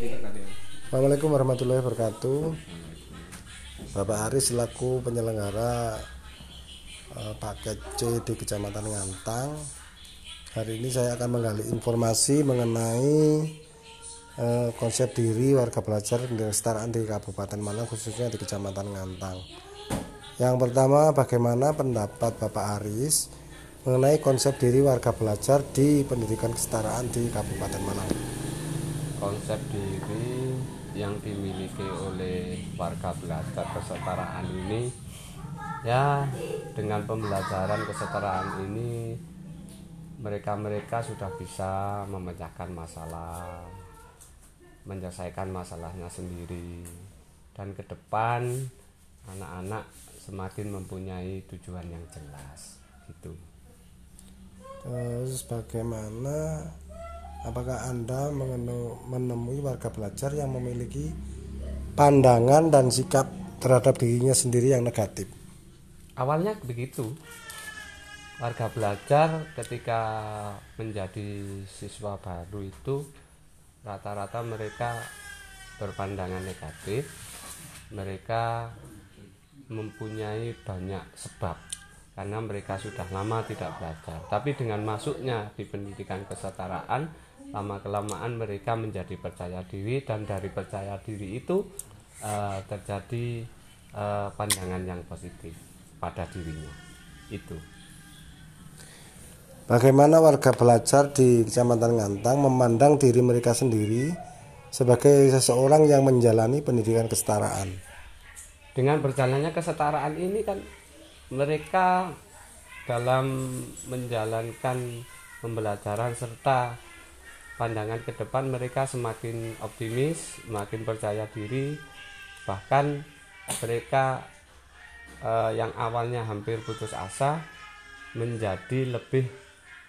Assalamualaikum warahmatullahi wabarakatuh. Bapak Aris selaku penyelenggara uh, paket C di Kecamatan Ngantang. Hari ini saya akan menggali informasi mengenai uh, konsep diri warga belajar dan kesetaraan di Kabupaten Malang khususnya di Kecamatan Ngantang. Yang pertama, bagaimana pendapat Bapak Aris mengenai konsep diri warga belajar di pendidikan kesetaraan di Kabupaten Malang? Konsep diri yang dimiliki oleh warga belajar kesetaraan ini ya dengan pembelajaran kesetaraan ini mereka-mereka sudah bisa memecahkan masalah menyelesaikan masalahnya sendiri. Dan ke depan anak-anak semakin mempunyai tujuan yang jelas gitu. Terus bagaimana apakah Anda menemui warga belajar yang memiliki pandangan dan sikap terhadap dirinya sendiri yang negatif? Awalnya begitu. Warga belajar ketika menjadi siswa baru itu rata-rata mereka berpandangan negatif. Mereka mempunyai banyak sebab karena mereka sudah lama tidak belajar. Tapi dengan masuknya di pendidikan kesetaraan, lama kelamaan mereka menjadi percaya diri dan dari percaya diri itu uh, terjadi uh, pandangan yang positif pada dirinya itu Bagaimana warga belajar di Kecamatan Ngantang memandang diri mereka sendiri sebagai seseorang yang menjalani pendidikan kesetaraan? Dengan berjalannya kesetaraan ini kan mereka dalam menjalankan pembelajaran serta pandangan ke depan mereka semakin optimis, semakin percaya diri, bahkan mereka eh, yang awalnya hampir putus asa menjadi lebih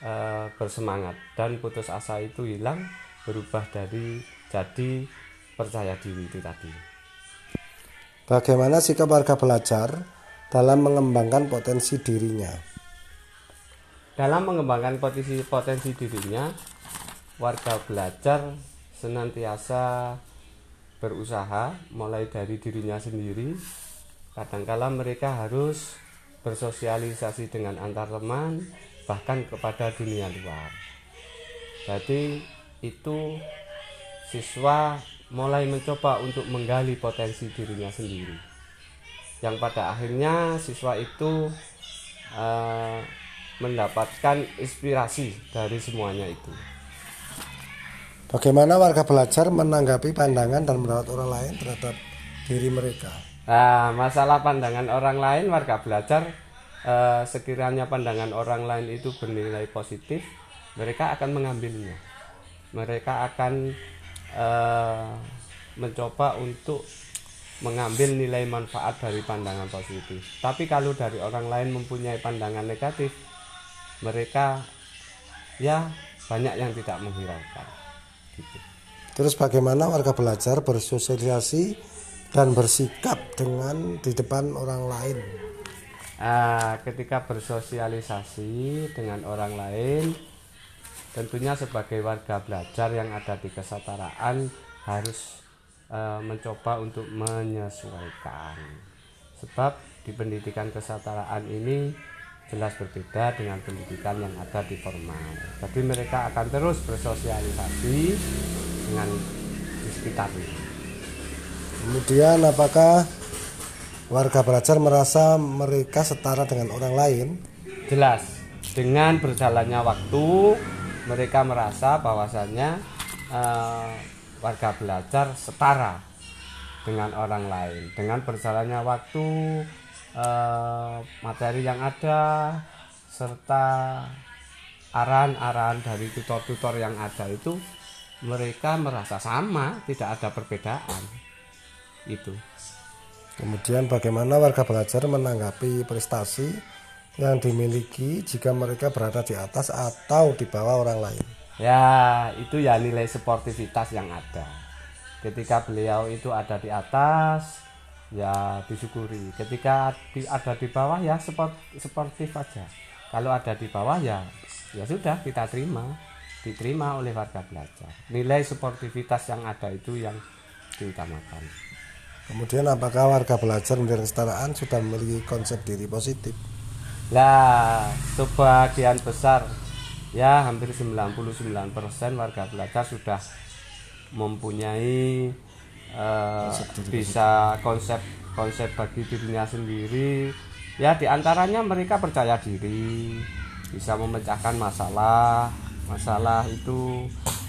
eh, bersemangat dan putus asa itu hilang berubah dari jadi percaya diri itu tadi. Bagaimana sikap warga belajar dalam mengembangkan potensi dirinya? Dalam mengembangkan potensi potensi dirinya, warga belajar senantiasa berusaha mulai dari dirinya sendiri. Kadangkala mereka harus bersosialisasi dengan antar teman bahkan kepada dunia luar. Jadi itu siswa mulai mencoba untuk menggali potensi dirinya sendiri. Yang pada akhirnya siswa itu uh, mendapatkan inspirasi dari semuanya itu Bagaimana warga belajar menanggapi pandangan dan merawat orang lain terhadap diri mereka? Nah, masalah pandangan orang lain, warga belajar eh, sekiranya pandangan orang lain itu bernilai positif, mereka akan mengambilnya. Mereka akan eh, mencoba untuk mengambil nilai manfaat dari pandangan positif. Tapi kalau dari orang lain mempunyai pandangan negatif, mereka ya banyak yang tidak menghiraukan. Terus bagaimana warga belajar bersosialisasi dan bersikap dengan di depan orang lain? Nah, ketika bersosialisasi dengan orang lain, tentunya sebagai warga belajar yang ada di kesetaraan harus e, mencoba untuk menyesuaikan. Sebab di pendidikan kesetaraan ini jelas berbeda dengan pendidikan yang ada di formal. Jadi mereka akan terus bersosialisasi dengan di sekitarnya. Kemudian apakah warga belajar merasa mereka setara dengan orang lain? Jelas. Dengan berjalannya waktu mereka merasa bahwasannya uh, warga belajar setara dengan orang lain. Dengan berjalannya waktu Eh, materi yang ada serta arahan-arahan dari tutor-tutor yang ada itu mereka merasa sama, tidak ada perbedaan. Itu. Kemudian bagaimana warga belajar menanggapi prestasi yang dimiliki jika mereka berada di atas atau di bawah orang lain? Ya, itu ya nilai sportivitas yang ada. Ketika beliau itu ada di atas, ya disyukuri. Ketika di, ada di bawah ya sport, sportif aja. Kalau ada di bawah ya ya sudah kita terima. Diterima oleh warga belajar. Nilai sportivitas yang ada itu yang diutamakan. Kemudian apakah warga belajar mendidik kesetaraan sudah memiliki konsep diri positif? Lah sebagian besar ya hampir 99% warga belajar sudah mempunyai uh, bisa konsep konsep bagi dirinya sendiri. Ya di antaranya mereka percaya diri bisa memecahkan masalah masalah itu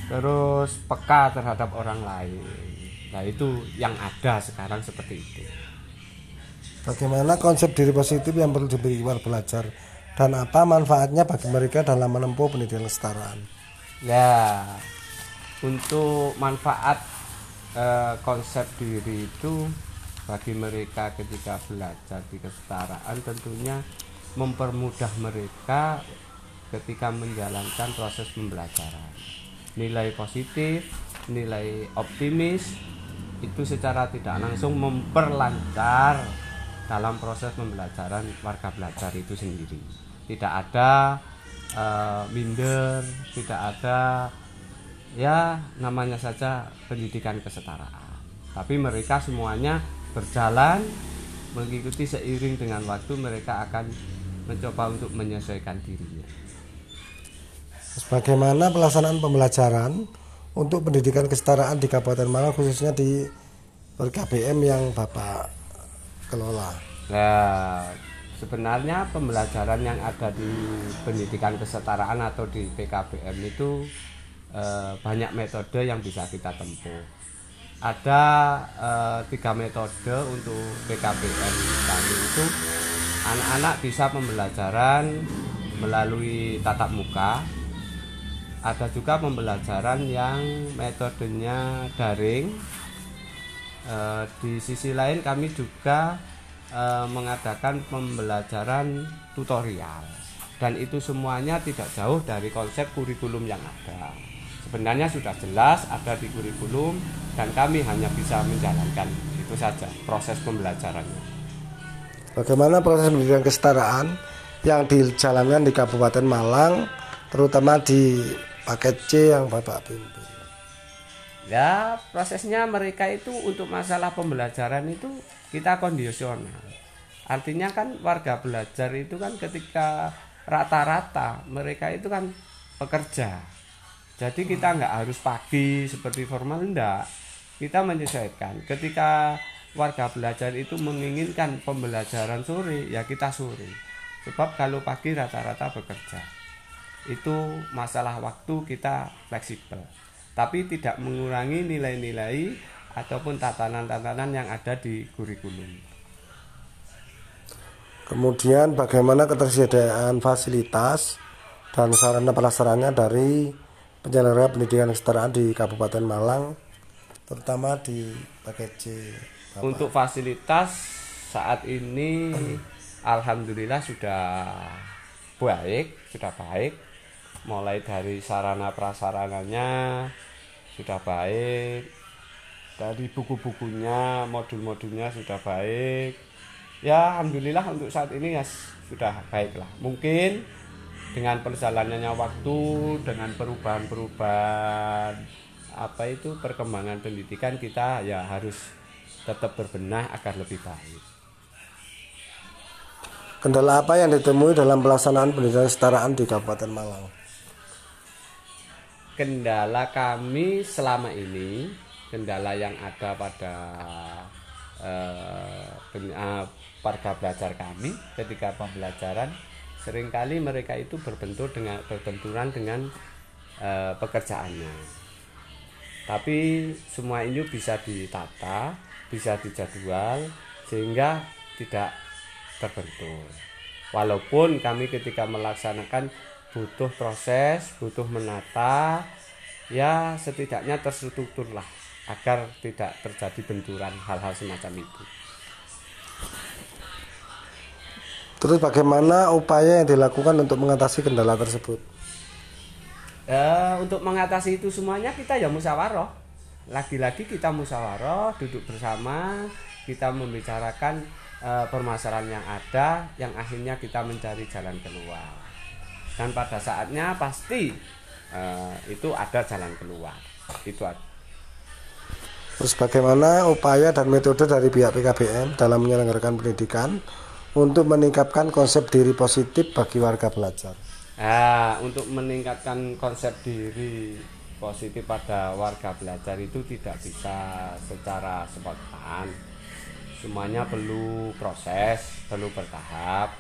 terus peka terhadap orang lain. Nah itu yang ada sekarang seperti itu. Bagaimana konsep diri positif yang perlu diberi belajar dan apa manfaatnya bagi mereka dalam menempuh pendidikan kesetaraan? Ya untuk manfaat eh, konsep diri itu bagi mereka ketika belajar di kesetaraan tentunya mempermudah mereka ketika menjalankan proses pembelajaran. Nilai positif nilai optimis itu secara tidak langsung memperlancar dalam proses pembelajaran warga belajar itu sendiri. Tidak ada uh, minder tidak ada ya namanya saja pendidikan kesetaraan tapi mereka semuanya berjalan mengikuti seiring dengan waktu mereka akan mencoba untuk menyesuaikan dirinya. Bagaimana pelaksanaan pembelajaran untuk pendidikan kesetaraan di Kabupaten Malang khususnya di KBM yang Bapak kelola? Nah, sebenarnya pembelajaran yang ada di pendidikan kesetaraan atau di PKBM itu eh, banyak metode yang bisa kita tempuh. Ada uh, tiga metode untuk PKBM kami itu anak-anak bisa pembelajaran melalui tatap muka. Ada juga pembelajaran yang metodenya daring. E, di sisi lain kami juga e, mengadakan pembelajaran tutorial. Dan itu semuanya tidak jauh dari konsep kurikulum yang ada sebenarnya sudah jelas ada di kurikulum dan kami hanya bisa menjalankan itu saja proses pembelajarannya. Bagaimana proses pendidikan kesetaraan yang dijalankan di Kabupaten Malang, terutama di paket C yang Bapak pimpin? Ya, prosesnya mereka itu untuk masalah pembelajaran itu kita kondisional. Artinya kan warga belajar itu kan ketika rata-rata mereka itu kan pekerja jadi kita nggak harus pagi seperti formal enggak. Kita menyesuaikan. Ketika warga belajar itu menginginkan pembelajaran sore, ya kita sore. Sebab kalau pagi rata-rata bekerja. Itu masalah waktu kita fleksibel. Tapi tidak mengurangi nilai-nilai ataupun tatanan-tatanan yang ada di kurikulum. Kemudian bagaimana ketersediaan fasilitas dan sarana prasarannya dari penyelenggara pendidikan kesetaraan di Kabupaten Malang terutama di paket C Bapak. untuk fasilitas saat ini Alhamdulillah sudah baik sudah baik. Mulai dari sarana prasarananya sudah baik. Dari buku-bukunya modul-modulnya sudah baik. Ya Alhamdulillah untuk saat ini ya sudah baik lah mungkin dengan perjalanannya waktu dengan perubahan-perubahan apa itu perkembangan pendidikan kita ya harus tetap berbenah agar lebih baik. Kendala apa yang ditemui dalam pelaksanaan pendidikan kesetaraan di Kabupaten Malang? Kendala kami selama ini, kendala yang ada pada eh, warga belajar kami ketika pembelajaran sering kali mereka itu berbentur dengan berbenturan dengan e, pekerjaannya. Tapi semua ini bisa ditata bisa dijadwal sehingga tidak terbentur walaupun kami ketika melaksanakan butuh proses butuh menata ya setidaknya terstruktur lah agar tidak terjadi benturan hal-hal semacam itu Terus bagaimana upaya yang dilakukan untuk mengatasi kendala tersebut? Ya, untuk mengatasi itu semuanya kita ya musyawarah. Lagi-lagi kita musyawarah, duduk bersama, kita membicarakan e, permasalahan yang ada, yang akhirnya kita mencari jalan keluar. Dan pada saatnya pasti eh, itu ada jalan keluar itu ada. Terus bagaimana upaya dan metode dari pihak PKBM dalam menyelenggarakan pendidikan untuk meningkatkan konsep diri positif bagi warga belajar? Nah, untuk meningkatkan konsep diri positif pada warga belajar itu tidak bisa secara spontan. Semuanya perlu proses, perlu bertahap.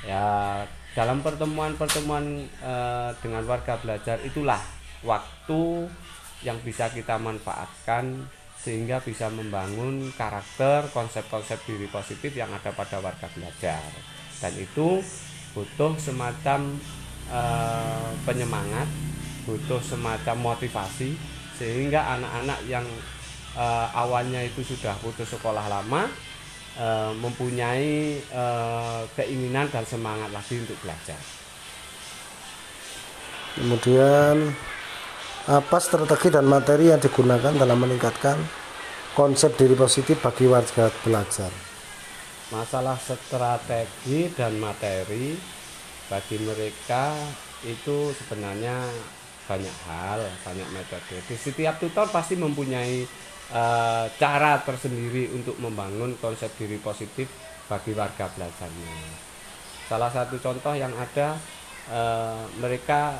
Ya, dalam pertemuan-pertemuan eh, dengan warga belajar itulah waktu yang bisa kita manfaatkan sehingga bisa membangun karakter konsep-konsep diri positif yang ada pada warga belajar. Dan itu butuh semacam uh, penyemangat butuh semacam motivasi sehingga anak-anak yang uh, awalnya itu sudah putus sekolah lama uh, mempunyai uh, keinginan dan semangat lagi untuk belajar. Kemudian apa strategi dan materi yang digunakan dalam meningkatkan konsep diri positif bagi warga belajar? Masalah strategi dan materi bagi mereka itu sebenarnya banyak hal, banyak metode. Di setiap tutor pasti mempunyai e, cara tersendiri untuk membangun konsep diri positif bagi warga belajarnya. Salah satu contoh yang ada e, mereka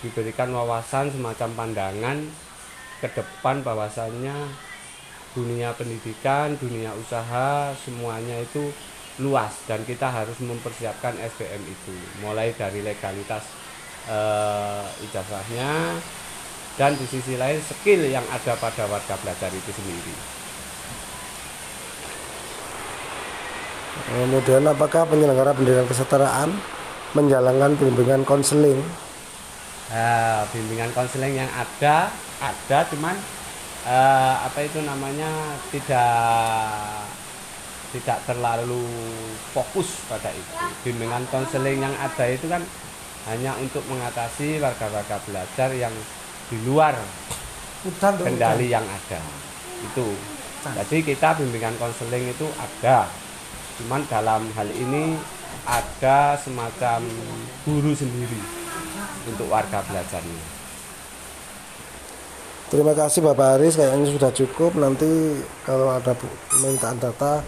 diberikan wawasan semacam pandangan ke depan bahwasannya dunia pendidikan, dunia usaha semuanya itu luas dan kita harus mempersiapkan SDM itu mulai dari legalitas eh, ijazahnya dan di sisi lain skill yang ada pada warga belajar itu sendiri. Kemudian apakah penyelenggara pendidikan kesetaraan menjalankan bimbingan konseling uh, bimbingan konseling yang ada ada cuman uh, apa itu namanya tidak tidak terlalu fokus pada itu. Bimbingan konseling yang ada itu kan hanya untuk mengatasi warga-warga belajar yang di luar kendali yang ada. Itu. Jadi kita bimbingan konseling itu ada. Cuman dalam hal ini ada semacam guru sendiri untuk warga belajarnya. Terima kasih Bapak Aris, kayaknya sudah cukup. Nanti kalau ada permintaan data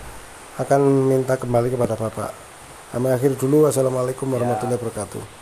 akan minta kembali kepada Bapak. Kami akhir dulu. Wassalamualaikum warahmatullahi wabarakatuh.